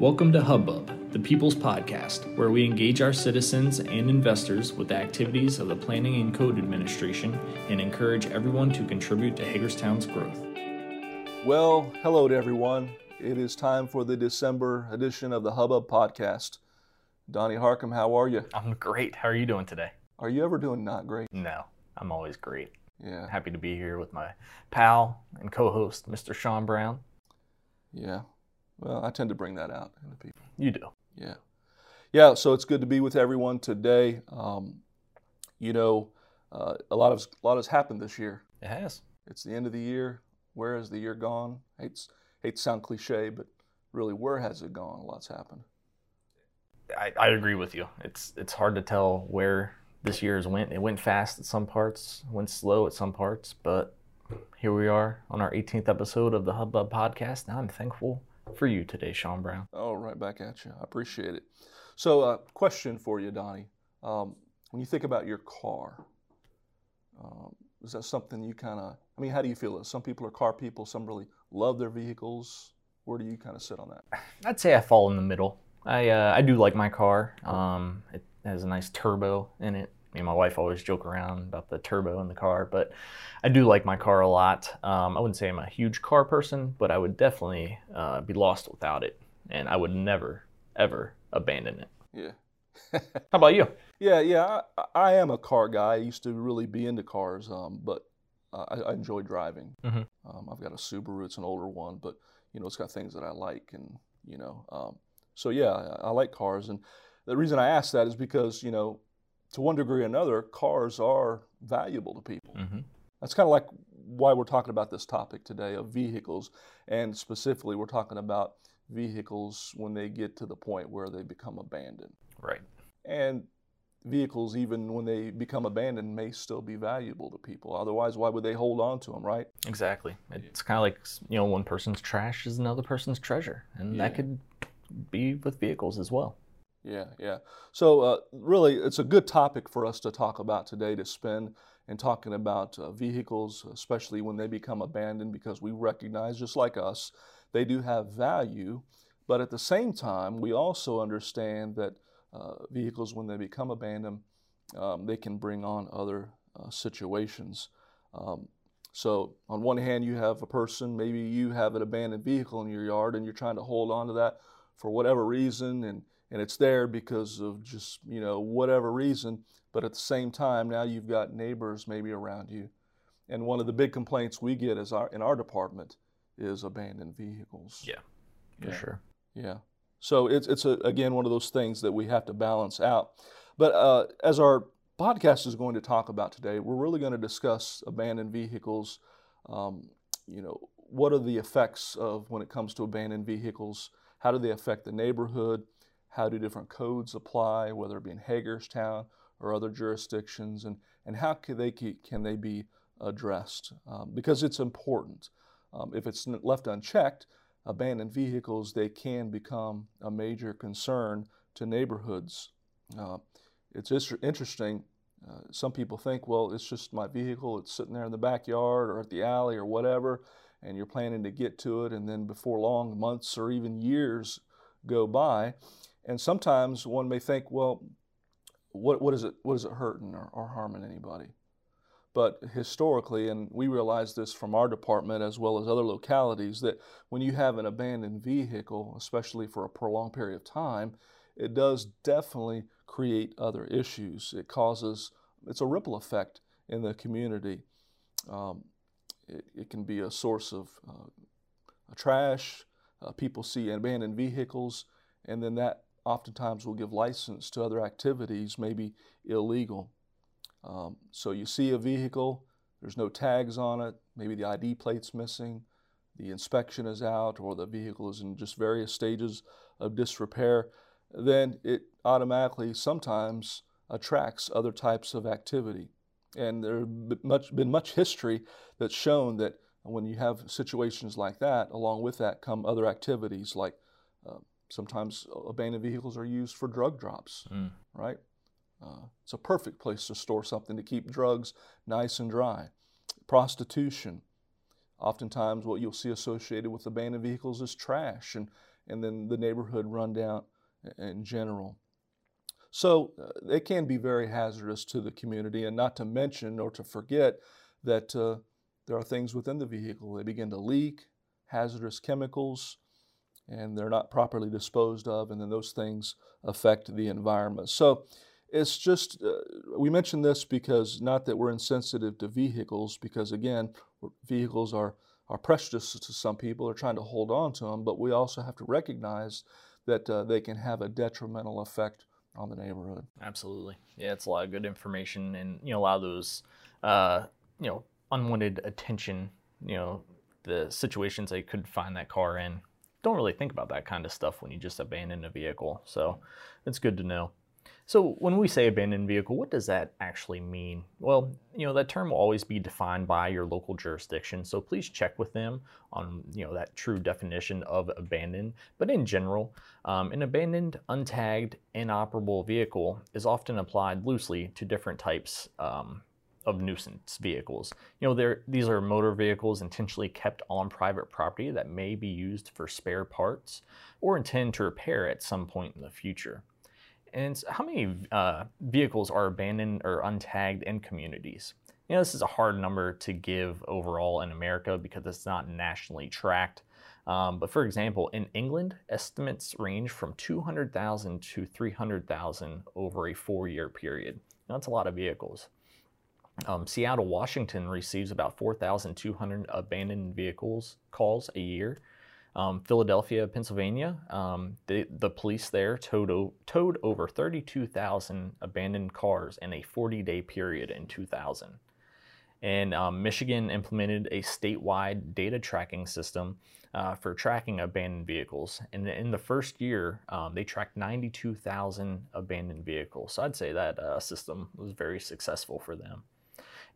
Welcome to Hubbub, the People's Podcast, where we engage our citizens and investors with the activities of the Planning and Code Administration and encourage everyone to contribute to Hagerstown's growth. Well, hello to everyone. It is time for the December edition of the Hubbub Podcast. Donnie Harcum, how are you? I'm great. How are you doing today? Are you ever doing not great? No, I'm always great. Yeah. Happy to be here with my pal and co host, Mr. Sean Brown. Yeah. Well, I tend to bring that out into people. You do. Yeah. Yeah, so it's good to be with everyone today. Um, you know, uh, a lot of a lot has happened this year. It has. It's the end of the year. Where has the year gone? Hates hate to sound cliche, but really, where has it gone? A lot's happened. I, I agree with you. It's it's hard to tell where this year has went. It went fast at some parts, went slow at some parts, but here we are on our 18th episode of the Hubbub podcast. Now I'm thankful for you today, Sean Brown. Oh, right back at you. I appreciate it. So, uh, question for you, Donnie. Um, when you think about your car, um, is that something you kind of, I mean, how do you feel? Some people are car people, some really love their vehicles. Where do you kind of sit on that? I'd say I fall in the middle. I, uh, I do like my car. Um, it has a nice turbo in it. Me and my wife always joke around about the turbo in the car, but I do like my car a lot. Um, I wouldn't say I'm a huge car person, but I would definitely uh, be lost without it, and I would never, ever abandon it. Yeah. How about you? Yeah, yeah. I, I am a car guy. I used to really be into cars, um, but uh, I, I enjoy driving. Mhm. Um, I've got a Subaru. It's an older one, but you know, it's got things that I like, and you know, um, so yeah, I, I like cars. And the reason I ask that is because you know, to one degree or another, cars are valuable to people. hmm That's kind of like why we're talking about this topic today of vehicles, and specifically, we're talking about vehicles when they get to the point where they become abandoned. Right. And vehicles, even when they become abandoned, may still be valuable to people. Otherwise, why would they hold on to them, right? Exactly. It's kind of like you know, one person's trash is another person's treasure, and that could be with vehicles as well. Yeah, yeah. So, uh, really, it's a good topic for us to talk about today to spend in talking about uh, vehicles, especially when they become abandoned, because we recognize, just like us, they do have value. But at the same time, we also understand that uh, vehicles, when they become abandoned, um, they can bring on other uh, situations. Um, so, on one hand, you have a person, maybe you have an abandoned vehicle in your yard and you're trying to hold on to that for whatever reason, and, and it's there because of just, you know, whatever reason. But at the same time, now you've got neighbors maybe around you. And one of the big complaints we get is our, in our department is abandoned vehicles. Yeah, For Yeah. sure. Yeah. So it's it's a, again one of those things that we have to balance out. But uh, as our podcast is going to talk about today, we're really going to discuss abandoned vehicles. Um, you know, what are the effects of when it comes to abandoned vehicles? How do they affect the neighborhood? How do different codes apply, whether it be in Hagerstown or other jurisdictions, and and how can they can they be addressed? Um, because it's important. Um, if it's left unchecked, abandoned vehicles, they can become a major concern to neighborhoods. Uh, it's interesting. Uh, some people think, well, it's just my vehicle, it's sitting there in the backyard or at the alley or whatever, and you're planning to get to it, and then before long, months or even years go by. And sometimes one may think, well, what, what, is, it, what is it hurting or, or harming anybody? But historically, and we realize this from our department as well as other localities, that when you have an abandoned vehicle, especially for a prolonged period of time, it does definitely create other issues. It causes, it's a ripple effect in the community. Um, it, it can be a source of uh, trash. Uh, people see abandoned vehicles, and then that oftentimes will give license to other activities, maybe illegal. Um, so you see a vehicle, there's no tags on it, maybe the ID plate's missing, the inspection is out, or the vehicle is in just various stages of disrepair, then it automatically sometimes attracts other types of activity. And there's much, been much history that's shown that when you have situations like that, along with that come other activities like uh, sometimes abandoned vehicles are used for drug drops, Mm. right? Uh, it's a perfect place to store something to keep drugs nice and dry. Prostitution. Oftentimes, what you'll see associated with abandoned vehicles is trash and, and then the neighborhood rundown in general. So uh, it can be very hazardous to the community, and not to mention or to forget that uh, there are things within the vehicle. They begin to leak, hazardous chemicals, and they're not properly disposed of, and then those things affect the environment. So it's just, uh, we mention this because not that we're insensitive to vehicles, because again, vehicles are, are precious to some people, are trying to hold on to them, but we also have to recognize that uh, they can have a detrimental effect on the neighborhood. Absolutely. Yeah, it's a lot of good information and, you know, a lot of those, uh, you know, unwanted attention, you know, the situations they could find that car in. Don't really think about that kind of stuff when you just abandon a vehicle. So it's good to know. So when we say abandoned vehicle, what does that actually mean? Well, you know, that term will always be defined by your local jurisdiction. So please check with them on, you know, that true definition of abandoned. But in general, um, an abandoned, untagged, inoperable vehicle is often applied loosely to different types um, of nuisance vehicles. You know, these are motor vehicles intentionally kept on private property that may be used for spare parts or intend to repair at some point in the future. And how many uh, vehicles are abandoned or untagged in communities? You know, this is a hard number to give overall in America because it's not nationally tracked. Um, but for example, in England, estimates range from 200,000 to 300,000 over a four year period. That's a lot of vehicles. Um, Seattle, Washington receives about 4,200 abandoned vehicles calls a year. Um, Philadelphia, Pennsylvania, um, the, the police there towed, o- towed over 32,000 abandoned cars in a 40 day period in 2000. And um, Michigan implemented a statewide data tracking system uh, for tracking abandoned vehicles. And in the first year, um, they tracked 92,000 abandoned vehicles. So I'd say that uh, system was very successful for them.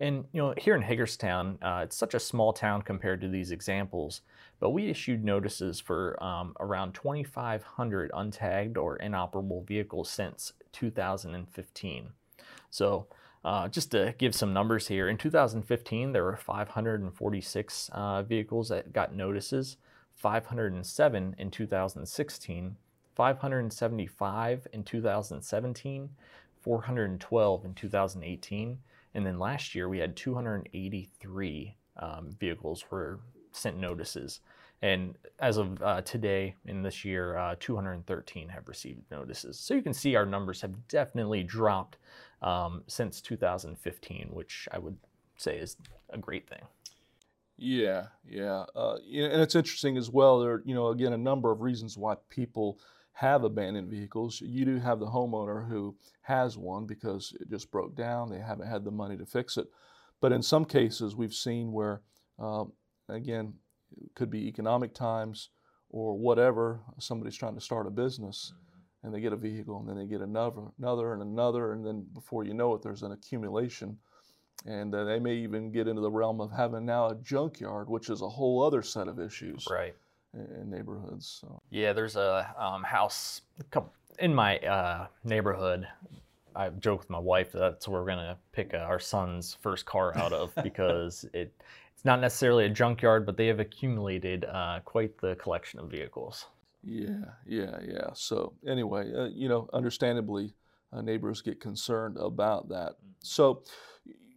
And you know, here in Hagerstown, uh, it's such a small town compared to these examples, but we issued notices for um, around 2,500 untagged or inoperable vehicles since 2015. So uh, just to give some numbers here, in 2015 there were 546 uh, vehicles that got notices, 507 in 2016, 575 in 2017, 412 in 2018 and then last year we had 283 um, vehicles were sent notices. And as of uh, today, in this year, uh, 213 have received notices. So you can see our numbers have definitely dropped um, since 2015, which I would say is a great thing. Yeah, yeah, uh, and it's interesting as well. There, are, you know, again, a number of reasons why people have abandoned vehicles. You do have the homeowner who has one because it just broke down, they haven't had the money to fix it. But in some cases, we've seen where, um, again, it could be economic times or whatever, somebody's trying to start a business and they get a vehicle and then they get another, another and another, and then before you know it, there's an accumulation. And uh, they may even get into the realm of having now a junkyard, which is a whole other set of issues. Right in neighborhoods. So. Yeah, there's a um, house in my uh, neighborhood. I joke with my wife that that's where we're gonna pick uh, our son's first car out of because it it's not necessarily a junkyard, but they have accumulated uh, quite the collection of vehicles. Yeah, yeah, yeah. So anyway, uh, you know, understandably, uh, neighbors get concerned about that. So,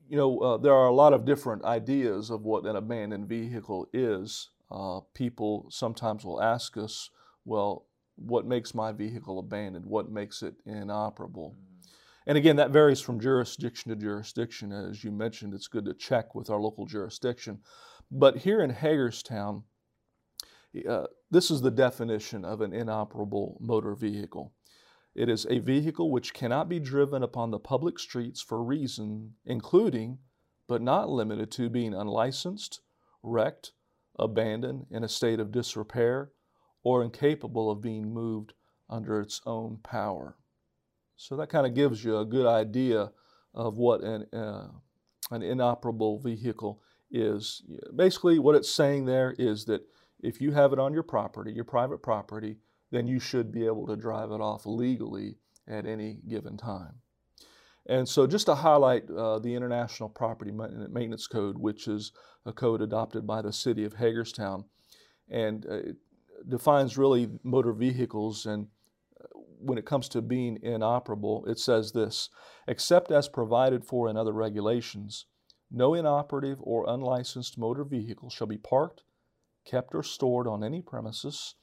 you know, uh, there are a lot of different ideas of what an abandoned vehicle is uh, people sometimes will ask us, well, what makes my vehicle abandoned? What makes it inoperable? Mm-hmm. And again, that varies from jurisdiction to jurisdiction. As you mentioned, it's good to check with our local jurisdiction. But here in Hagerstown, uh, this is the definition of an inoperable motor vehicle. It is a vehicle which cannot be driven upon the public streets for reason, including, but not limited to, being unlicensed, wrecked, abandoned, in a state of disrepair, or incapable of being moved under its own power. So that kind of gives you a good idea of what an, uh, an inoperable vehicle is. Basically, what it's saying there is that if you have it on your property, your private property, then you should be able to drive it off legally at any given time. And so, just to highlight uh, the International Property Maintenance Code, which is a code adopted by the city of Hagerstown, and uh, defines really motor vehicles and uh, when it comes to being inoperable, it says this except as provided for in other regulations, no inoperative or unlicensed motor vehicle shall be parked, kept, or stored on any premises,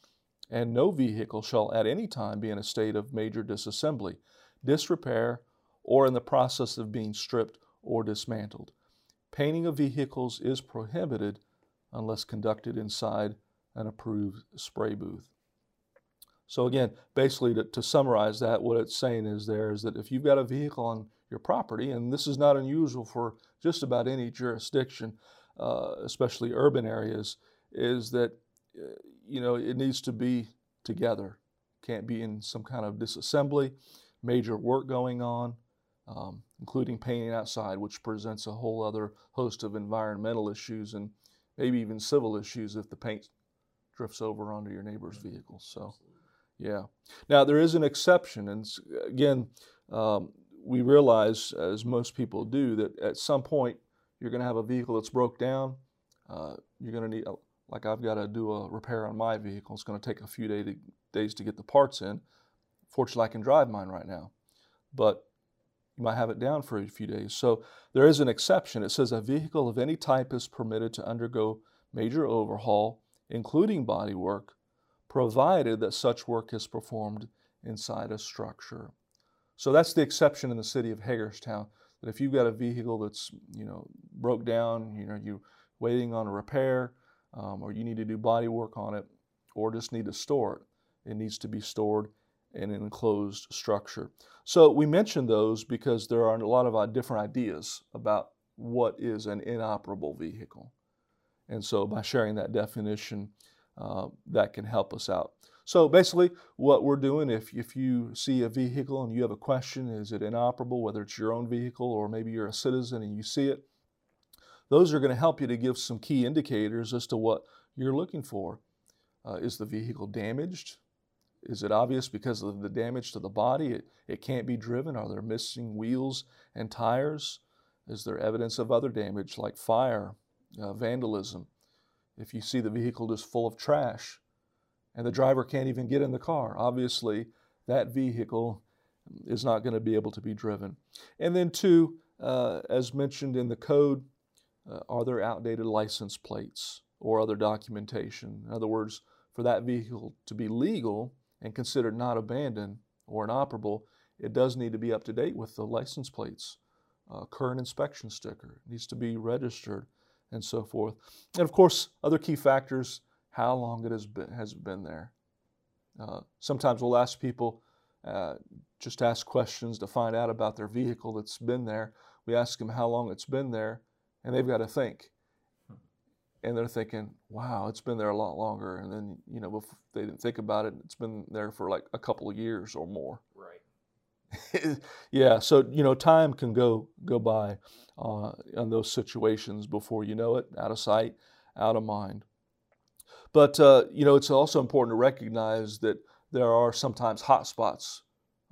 and no vehicle shall at any time be in a state of major disassembly, disrepair, or in the process of being stripped or dismantled. Painting of vehicles is prohibited unless conducted inside an approved spray booth. So again, basically to, to, summarize that, what it's saying is there is that if you've got a vehicle on your property, and this is not unusual for just about any jurisdiction, uh, especially urban areas, is that uh, you know it needs to be together. Can't be in some kind of disassembly, major work going on, um, including painting outside, which presents a whole other host of environmental issues and maybe even civil issues if the paint drifts over onto your neighbor's vehicle. So, yeah. Now, there is an exception. And again, um, we realize, as most people do, that at some point you're going to have a vehicle that's broke down. Uh, you're going to need, like I've got to do a repair on my vehicle. It's going to take a few day to, days to get the parts in. Fortunately, I can drive mine right now. But you might have it down for a few days. So there is an exception. It says a vehicle of any type is permitted to undergo major overhaul, including body work, provided that such work is performed inside a structure. So that's the exception in the city of Hagerstown. That if you've got a vehicle that's you know broke down, you know you're waiting on a repair, um, or you need to do body work on it, or just need to store it, it needs to be stored an enclosed structure. So we mentioned those because there are a lot of uh, different ideas about what is an inoperable vehicle. And so by sharing that definition, uh, that can help us out. So basically, what we're doing, if, if you see a vehicle and you have a question, is it inoperable, whether it's your own vehicle or maybe you're a citizen and you see it, those are going to help you to give some key indicators as to what you're looking for. Uh, is the vehicle damaged? Is it obvious because of the damage to the body? It, it can't be driven? Are there missing wheels and tires? Is there evidence of other damage like fire, uh, vandalism? If you see the vehicle just full of trash and the driver can't even get in the car, obviously that vehicle is not going to be able to be driven. And then, two, uh, as mentioned in the code, uh, are there outdated license plates or other documentation? In other words, for that vehicle to be legal, and considered not abandoned or inoperable, it does need to be up to date with the license plates, uh, current inspection sticker, it needs to be registered, and so forth. And of course, other key factors how long it has been, has been there. Uh, sometimes we'll ask people, uh, just ask questions to find out about their vehicle that's been there. We ask them how long it's been there, and they've got to think and they're thinking, "Wow, it's been there a lot longer." And then you know, if they didn't think about it, it's been there for like a couple of years or more. Right. yeah. So you know, time can go go by uh, in those situations before you know it, out of sight, out of mind. But uh, you know, it's also important to recognize that there are sometimes hot spots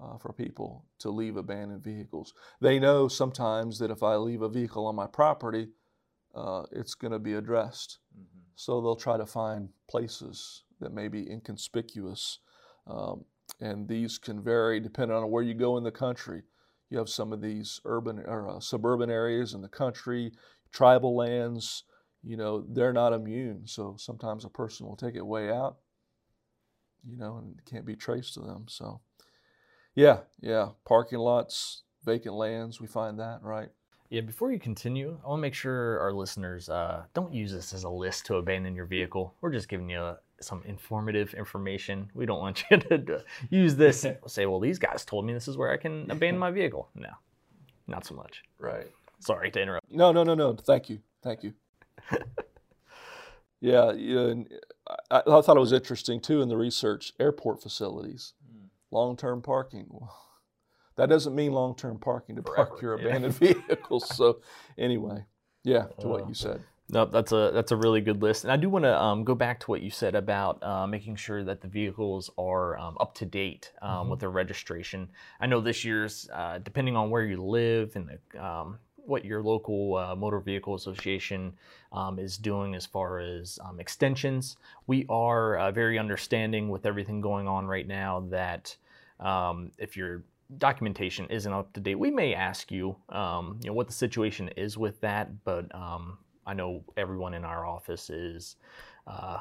uh, for people to leave abandoned vehicles. They know sometimes that if I leave a vehicle on my property, uh, it's going to be addressed. Mm-hmm. So they'll try to find places that may be inconspicuous. Um, and these can vary depending on where you go in the country. You have some of these urban or uh, suburban areas in the country, tribal lands, you know, they're not immune. So sometimes a person will take it way out, you know, and it can't be traced to them. So, yeah, yeah, parking lots, vacant lands, we find that, right? Yeah, before you continue, I want to make sure our listeners uh, don't use this as a list to abandon your vehicle. We're just giving you uh, some informative information. We don't want you to use this say, well, these guys told me this is where I can abandon my vehicle. No, not so much. Right. Sorry to interrupt. No, no, no, no. Thank you. Thank you. yeah, yeah I, I, thought it was interesting too in the research airport facilities, mm. long term parking. That doesn't mean long-term parking to Forever, park your abandoned vehicles. So anyway, yeah, to uh, what you said. No, that's a that's a really good list, and I do want to um, go back to what you said about uh, making sure that the vehicles are um, up to date um, mm-hmm. with their registration. I know this year's, uh, depending on where you live and the um, what your local uh, motor vehicle association um, is doing as far as um, extensions. We are uh, very understanding with everything going on right now that um, if your documentation isn't up to date, we may ask you, um, you know, what the situation is with that. But um, I know everyone in our office is uh,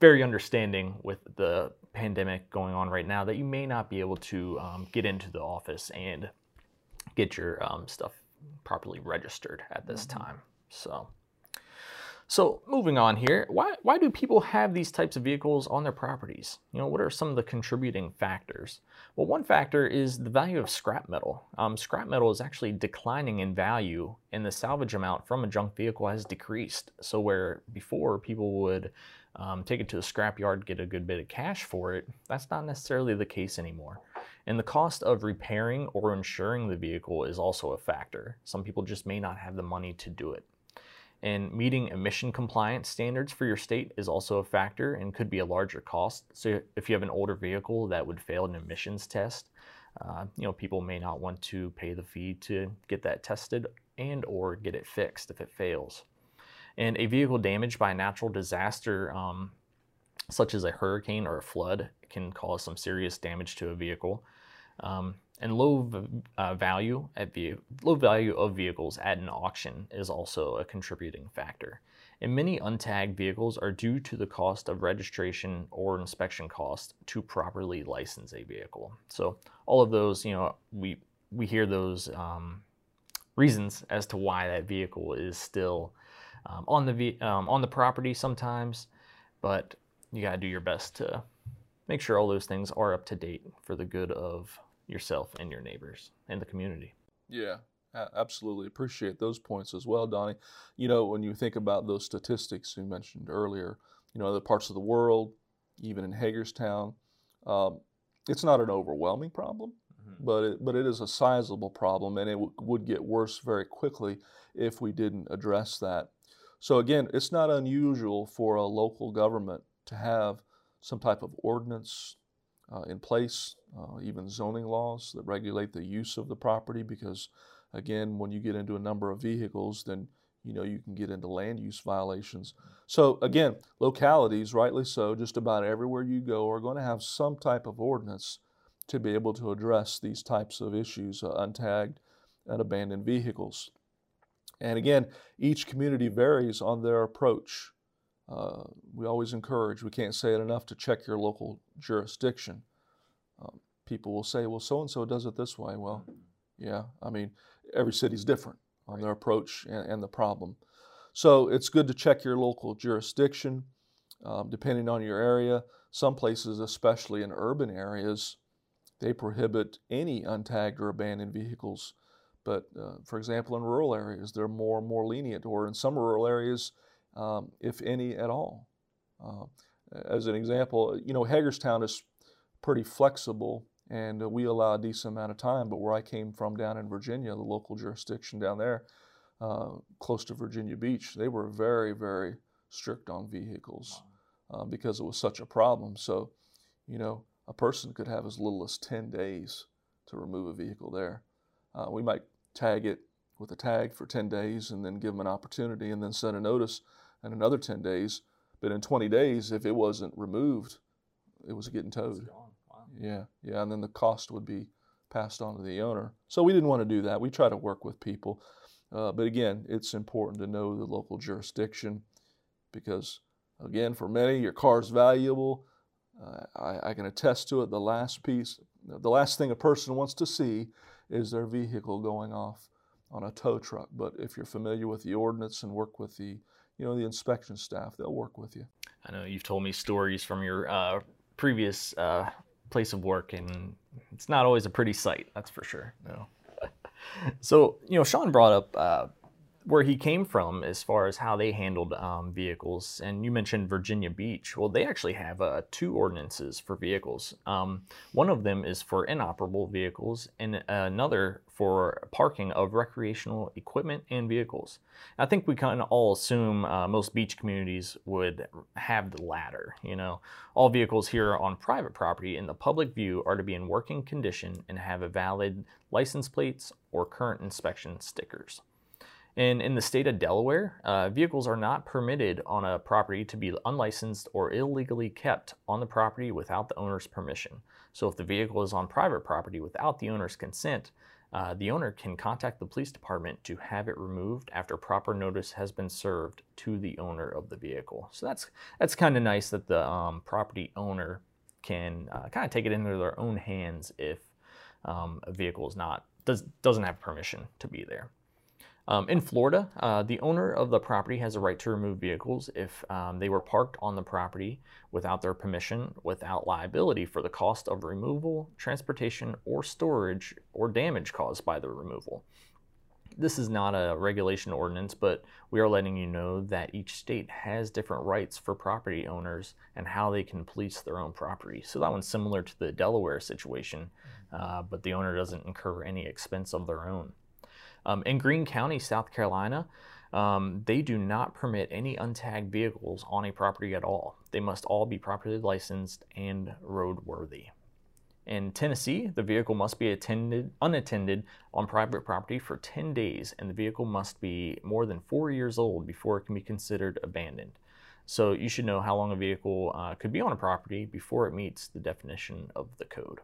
very understanding with the pandemic going on right now that you may not be able to um, get into the office and get your um, stuff properly registered at this mm-hmm. time. So, so moving on here, why why do people have these types of vehicles on their properties? You know, what are some of the contributing factors? Well, one factor is the value of scrap metal. Um, scrap metal is actually declining in value, and the salvage amount from a junk vehicle has decreased. So where before people would um, take it to the scrapyard, get a good bit of cash for it, that's not necessarily the case anymore. And the cost of repairing or insuring the vehicle is also a factor. Some people just may not have the money to do it. And meeting emission compliance standards for your state is also a factor and could be a larger cost. So if you have an older vehicle that would fail an emissions test, uh, you know people may not want to pay the fee to get that tested and or get it fixed if it fails. And a vehicle damaged by a natural disaster, um, such as a hurricane or a flood, can cause some serious damage to a vehicle. Um, and low uh, value at ve- low value of vehicles at an auction is also a contributing factor. And many untagged vehicles are due to the cost of registration or inspection cost to properly license a vehicle. So all of those, you know, we we hear those um, reasons as to why that vehicle is still um, on the um, on the property sometimes, but you got to do your best to make sure all those things are up to date for the good of yourself and your neighbors and the community. Yeah, absolutely. Appreciate those points as well, Donnie. You know, when you think about those statistics you mentioned earlier, you know, other parts of the world, even in Hagerstown, um, it's not an overwhelming problem, mm-hmm. but it, but it is a sizable problem, and it w- would get worse very quickly if we didn't address that. So again, it's not unusual for a local government to have some type of ordinance uh, in place, uh, even zoning laws that regulate the use of the property. Because again, when you get into a number of vehicles, then you know you can get into land use violations. So again, localities, rightly so, just about everywhere you go are going to have some type of ordinance to be able to address these types of issues, uh, untagged and abandoned vehicles. And again, each community varies on their approach. Uh, we always encourage, we can't say it enough, to check your local jurisdiction. Um, people will say, well, so and so does it this way. Well, yeah, I mean, every city's different on their approach and, and the problem. So it's good to check your local jurisdiction, um, depending on your area. Some places, especially in urban areas, they prohibit any untagged or abandoned vehicles. But uh, for example, in rural areas, they're more and more lenient, or in some rural areas, um, if any at all. Uh, as an example, you know, Hagerstown is pretty flexible and uh, we allow a decent amount of time. But where I came from down in Virginia, the local jurisdiction down there, uh, close to Virginia Beach, they were very, very strict on vehicles uh, because it was such a problem. So, you know, a person could have as little as 10 days to remove a vehicle there. Uh, we might tag it with a tag for 10 days and then give them an opportunity and then send a notice in another 10 days. But in 20 days, if it wasn't removed, it was getting towed. Wow. Yeah, yeah, and then the cost would be passed on to the owner. So we didn't want to do that. We try to work with people. Uh, but again, it's important to know the local jurisdiction because, again, for many, your car is valuable. Uh, I, I, can attest to it. The last piece, the last thing a person wants to see is their vehicle going off on a tow truck. But if you're familiar with the ordinance and work with the, you know, the inspection staff, they'll work with you. I know you've told me stories from your uh, previous uh, place of work, and it's not always a pretty sight. That's for sure. No. so you know, Sean brought up uh, where he came from as far as how they handled um, vehicles. And you mentioned Virginia Beach. Well, they actually have uh, two ordinances for vehicles. Um, one of them is for inoperable vehicles, and another for parking of recreational equipment and vehicles. I think we of all assume uh, most beach communities would have the latter. You know, all vehicles here on private property in the public view are to be in working condition and have a valid license plates or current inspection stickers. And in the state of Delaware, uh, vehicles are not permitted on a property to be unlicensed or illegally kept on the property without the owner's permission. So if the vehicle is on private property without the owner's consent, uh, the owner can contact the police department to have it removed after proper notice has been served to the owner of the vehicle. So that's that's kind of nice that the um, property owner can uh, kind of take it into their own hands if um, a vehicle is not does doesn't have permission to be there. Um, in Florida, uh, the owner of the property has a right to remove vehicles if um, they were parked on the property without their permission, without liability for the cost of removal, transportation, or storage or damage caused by the removal. This is not a regulation ordinance, but we are letting you know that each state has different rights for property owners and how they can police their own property. So that one's similar to the Delaware situation, uh, but the owner doesn't incur any expense of their own. Um, in Greene County, South Carolina, um, they do not permit any untagged vehicles on a property at all. They must all be properly licensed and roadworthy. In Tennessee, the vehicle must be attended, unattended on private property for 10 days, and the vehicle must be more than four years old before it can be considered abandoned. So you should know how long a vehicle uh, could be on a property before it meets the definition of the code.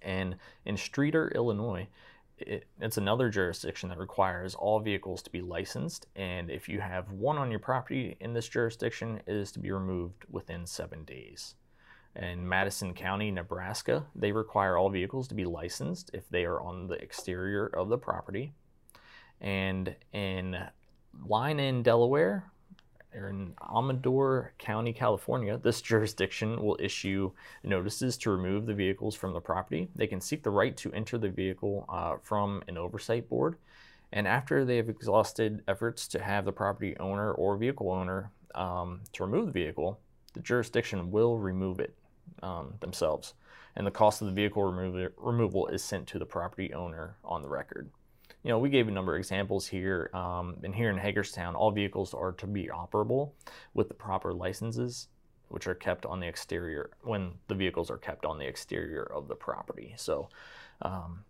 And in Streator, Illinois, it, it's another jurisdiction that requires all vehicles to be licensed, and if you have one on your property in this jurisdiction, it is to be removed within seven days. In Madison County, Nebraska, they require all vehicles to be licensed if they are on the exterior of the property. And in Line in Delaware, in Amador County, California, this jurisdiction will issue notices to remove the vehicles from the property. They can seek the right to enter the vehicle uh, from an oversight board. And after they have exhausted efforts to have the property owner or vehicle owner um, to remove the vehicle, the jurisdiction will remove it um, themselves. And the cost of the vehicle removal is sent to the property owner on the record you know, we gave a number of examples here. Um, and here in Hagerstown, all vehicles are to be operable with the proper licenses, which are kept on the exterior when the vehicles are kept on the exterior of the property. So um,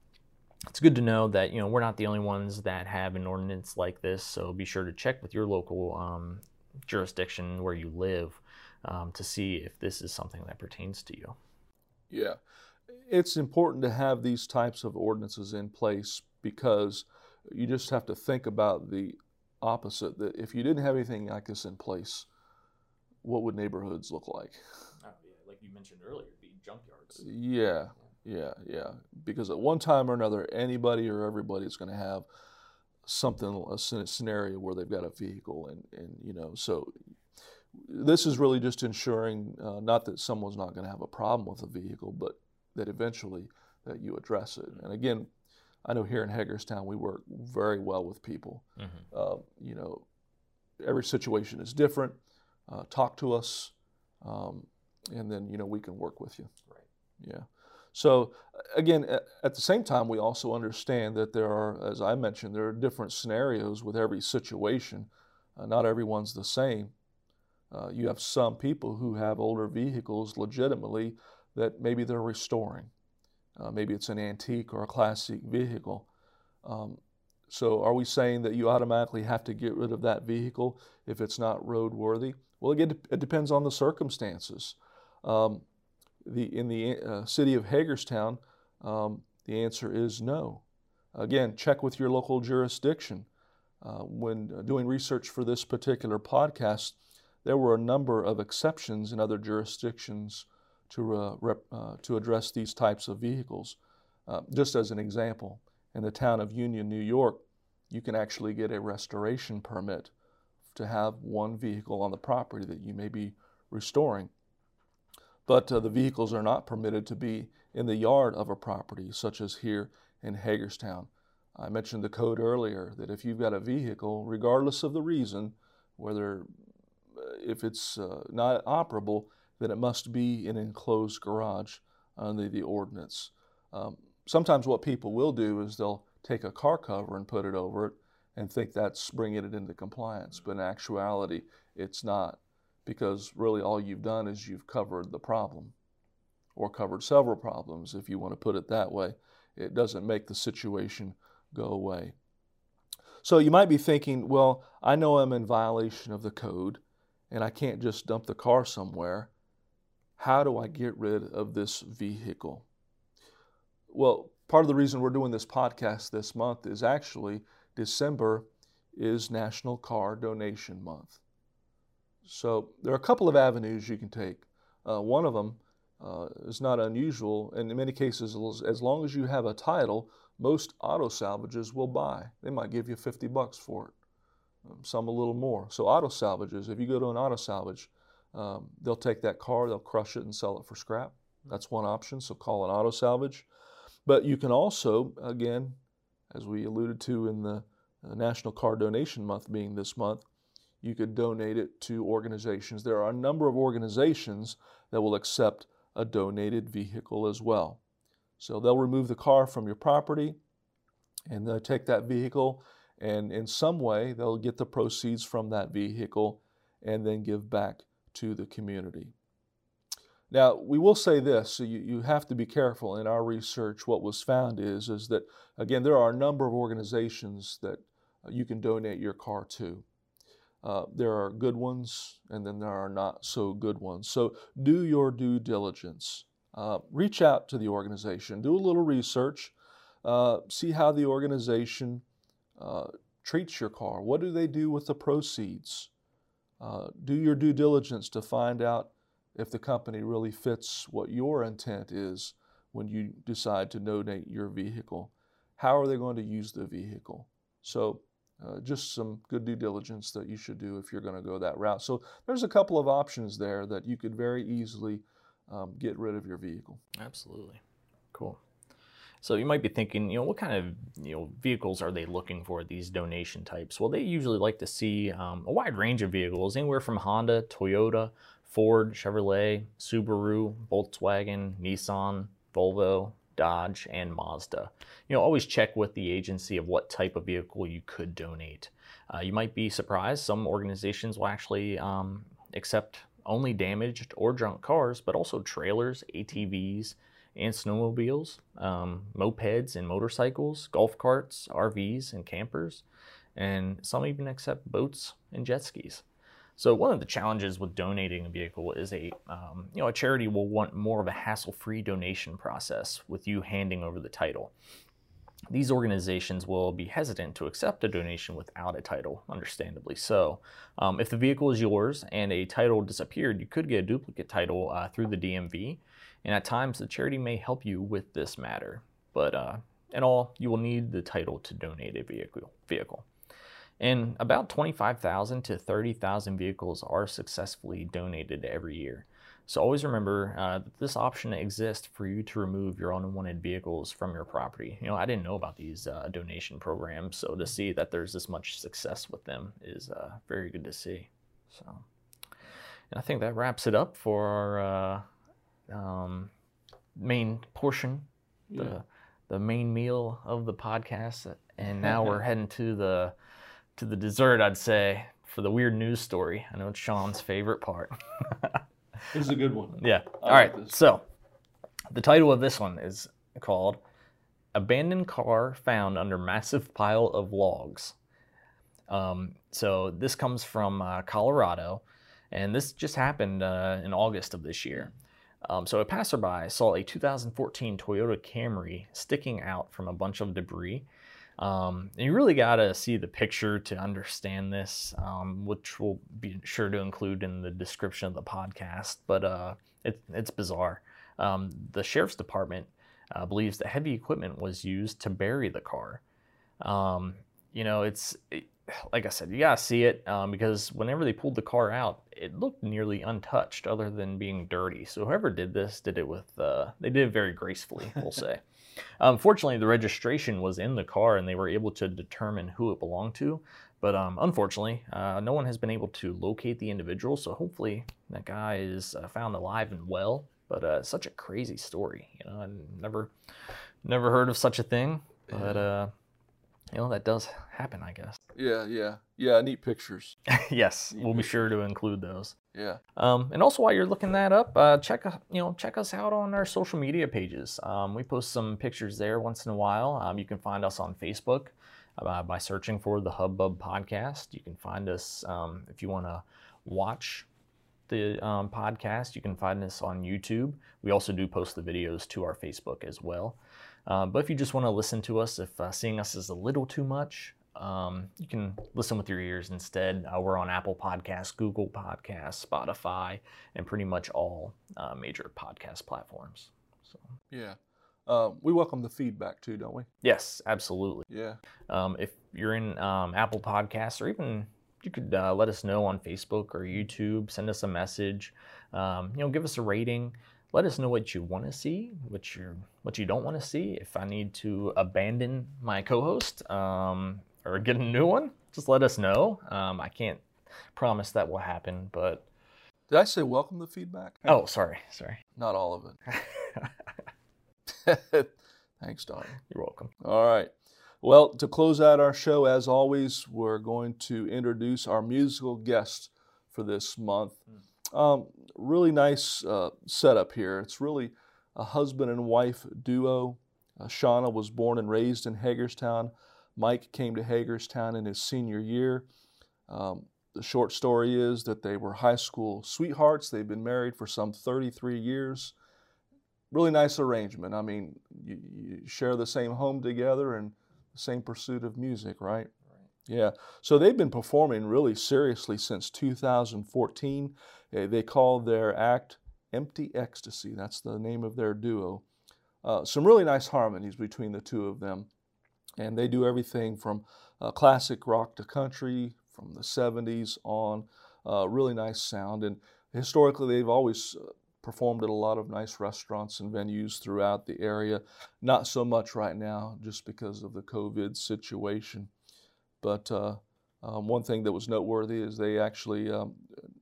it's good to know that you know we're not the only ones that have an ordinance like this. So be sure to check with your local um, jurisdiction where you live um, to see if this is something that pertains to you. Yeah, it's important to have these types of ordinances in place because you just have to think about the opposite that if you didn't have anything like this in place, what would neighborhoods look like? Oh, yeah. Like you mentioned earlier, be junkyards. Yeah, yeah, yeah. Because at one time or another, anybody or everybody is going to have something, a scenario where they've got a vehicle, and, and you know, so this is really just ensuring uh, not that someone's not going to have a problem with a vehicle, but that eventually that you address it. And again, I know here in Hagerstown we work very well with people. Mm-hmm. Uh, you know, every situation is different. Uh, talk to us, um, and then you know we can work with you. Right. Yeah. So again, at, at, the same time, we also understand that there are, as I mentioned, there are different scenarios with every situation. Uh, not everyone's the same. Uh, you have some people who have older vehicles legitimately that maybe they're restoring. Uh, maybe it's an antique or a classic vehicle. Um, so, are we saying that you automatically have to get rid of that vehicle if it's not roadworthy? Well, again, it depends on the circumstances. Um, the, in the uh, city of Hagerstown, um, the answer is no. Again, check with your local jurisdiction. Uh, when uh, doing research for this particular podcast, there were a number of exceptions in other jurisdictions to, uh, rep, uh, to address these types of vehicles. Uh, just as an example, in the town of Union, New York, you can actually get a restoration permit to have one vehicle on the property that you may be restoring. But uh, the vehicles are not permitted to be in the yard of a property, such as here in Hagerstown. I mentioned the code earlier that if you've got a vehicle, regardless of the reason, whether if it's uh, not operable, then it must be an enclosed garage under the ordinance. Um, sometimes what people will do is they'll take a car cover and put it over it and think that's bringing it into compliance, but in actuality, it's not because really all you've done is you've covered the problem or covered several problems, if you want to put it that way. It doesn't make the situation go away. So you might be thinking, well, I know I'm in violation of the code and I can't just dump the car somewhere. How do I get rid of this vehicle? Well, part of the reason we're doing this podcast this month is actually December is National Car Donation Month. So there are a couple of avenues you can take. Uh, one of them uh, is not unusual, and in many cases, as long as you have a title, most auto salvages will buy. They might give you 50 bucks for it, um, some a little more. So auto salvages, if you go to an auto salvage, um, they'll take that car, they'll crush it and sell it for scrap. That's one option, so call an auto salvage. But you can also, again, as we alluded to in the uh, National Car Donation Month being this month, you could donate it to organizations. There are a number of organizations that will accept a donated vehicle as well. So they'll remove the car from your property and they'll take that vehicle and in some way they'll get the proceeds from that vehicle and then give back to the community. Now, we will say this, so you, you have to be careful in our research. What was found is, is that, again, there are a number of organizations that you can donate your car to. Uh, there are good ones and then there are not so good ones. So do your due diligence. Uh, reach out to the organization, do a little research, uh, see how the organization uh, treats your car. What do they do with the proceeds? Uh, do your due diligence to find out if the company really fits what your intent is when you decide to donate your vehicle. How are they going to use the vehicle? So uh, just some good due diligence that you should do if you're going to go that route. So there's a couple of options there that you could very easily um, get rid of your vehicle. Absolutely. Cool. So you might be thinking, you know, what kind of you know vehicles are they looking for these donation types? Well, they usually like to see um, a wide range of vehicles, anywhere from Honda, Toyota, Ford, Chevrolet, Subaru, Volkswagen, Nissan, Volvo, Dodge, and Mazda. You know, always check with the agency of what type of vehicle you could donate. Uh, you might be surprised, some organizations will actually um, accept only damaged or junk cars, but also trailers, ATVs, and snowmobiles, um, mopeds and motorcycles, golf carts, RVs, and campers, and some even accept boats and jet skis. So one of the challenges with donating a vehicle is a um, you know a charity will want more of a hassle-free donation process with you handing over the title. These organizations will be hesitant to accept a donation without a title, understandably so. Um, if the vehicle is yours and a title disappeared, you could get a duplicate title uh, through the DMV, and at times the charity may help you with this matter. But uh, in all, you will need the title to donate a vehicle. vehicle. And about 25,000 to 30,000 vehicles are successfully donated every year. So always remember uh, that this option exists for you to remove your unwanted vehicles from your property. You know, I didn't know about these uh, donation programs, so to see that there's this much success with them is uh, very good to see. So, and I think that wraps it up for our uh, um, main portion, the yeah. the main meal of the podcast. And now we're heading to the to the dessert, I'd say, for the weird news story. I know it's Sean's favorite part. this is a good one. Yeah. I All like right. This. So, the title of this one is called Abandoned Car Found Under Massive Pile of Logs. Um, so, this comes from uh, Colorado, and this just happened uh, in August of this year. Um, so, a passerby saw a 2014 Toyota Camry sticking out from a bunch of debris um, you really got to see the picture to understand this, um, which we'll be sure to include in the description of the podcast. But uh, it, it's bizarre. Um, the sheriff's department uh, believes that heavy equipment was used to bury the car. Um, you know, it's it, like I said, you gotta see it um, because whenever they pulled the car out, it looked nearly untouched, other than being dirty. So whoever did this did it with uh, they did it very gracefully, we'll say. Unfortunately, the registration was in the car and they were able to determine who it belonged to. But um, unfortunately, uh, no one has been able to locate the individual. So hopefully that guy is uh, found alive and well. But uh, such a crazy story. You know, I never, never heard of such a thing. But uh, you know that does happen, I guess. Yeah, yeah, yeah. Neat pictures. yes, neat we'll pictures. be sure to include those. Yeah. Um, and also while you're looking that up, uh, check you know check us out on our social media pages. Um, we post some pictures there once in a while. Um, you can find us on Facebook. uh, by searching for the Hubbub Podcast. You can find us um, if you want to watch the um, podcast. You can find us on YouTube. We also do post the videos to our Facebook as well. Uh, but if you just want to listen to us, if uh, seeing us is a little too much, um, you can listen with your ears instead. Uh, we're on Apple Podcasts, Google Podcasts, Spotify, and pretty much all uh, major podcast platforms. So yeah. Uh, we welcome the feedback too, don't we? Yes, absolutely. Yeah. Um, if you're in um, Apple Podcasts or even you could uh, let us know on Facebook or YouTube, send us a message, um, you know, give us a rating. Let us know what you want to see, what you what you don't want to see. If I need to abandon my co-host um, or get a new one, just let us know. Um, I can't promise that will happen, but did I say welcome the feedback? Oh, sorry, sorry. Not all of it. Thanks, Don. You're welcome. All right. Well, to close out our show, as always, we're going to introduce our musical guest for this month. Um, really nice uh, setup here. It's really a husband and wife duo. Uh, Shauna was born and raised in Hagerstown. Mike came to Hagerstown in his senior year. Um, the short story is that they were high school sweethearts. They've been married for some 33 years. Really nice arrangement. I mean, you, you share the same home together and same pursuit of music, right? Yeah. So they've been performing really seriously since 2014. Eh, they call their act Empty Ecstasy. That's the name of their duo. Uh, some really nice harmonies between the two of them. And they do everything from uh, classic rock to country, from the 70s on. Uh, really nice sound. And historically, they've always uh, performed at a lot of nice restaurants and venues throughout the area. Not so much right now, just because of the COVID situation. But uh, um, one thing that was noteworthy is they actually um,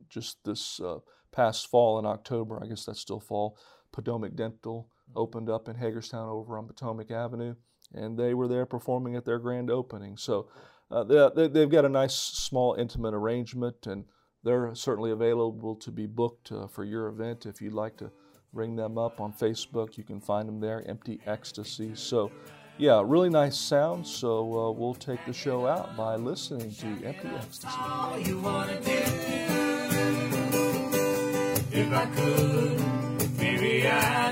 just this uh, past fall in October, I guess that's still fall, Potomac Dental opened up in Hagerstown over on Potomac Avenue, and they were there performing at their grand opening. So uh, they, they've got a nice, small, intimate arrangement, and they're certainly available to be booked uh, for your event. If you'd like to ring them up on Facebook, you can find them there, Empty Ecstasy. So, yeah, really nice sound. So, uh, we'll take the show out by listening to Empty Ecstasy. If I could, maybe I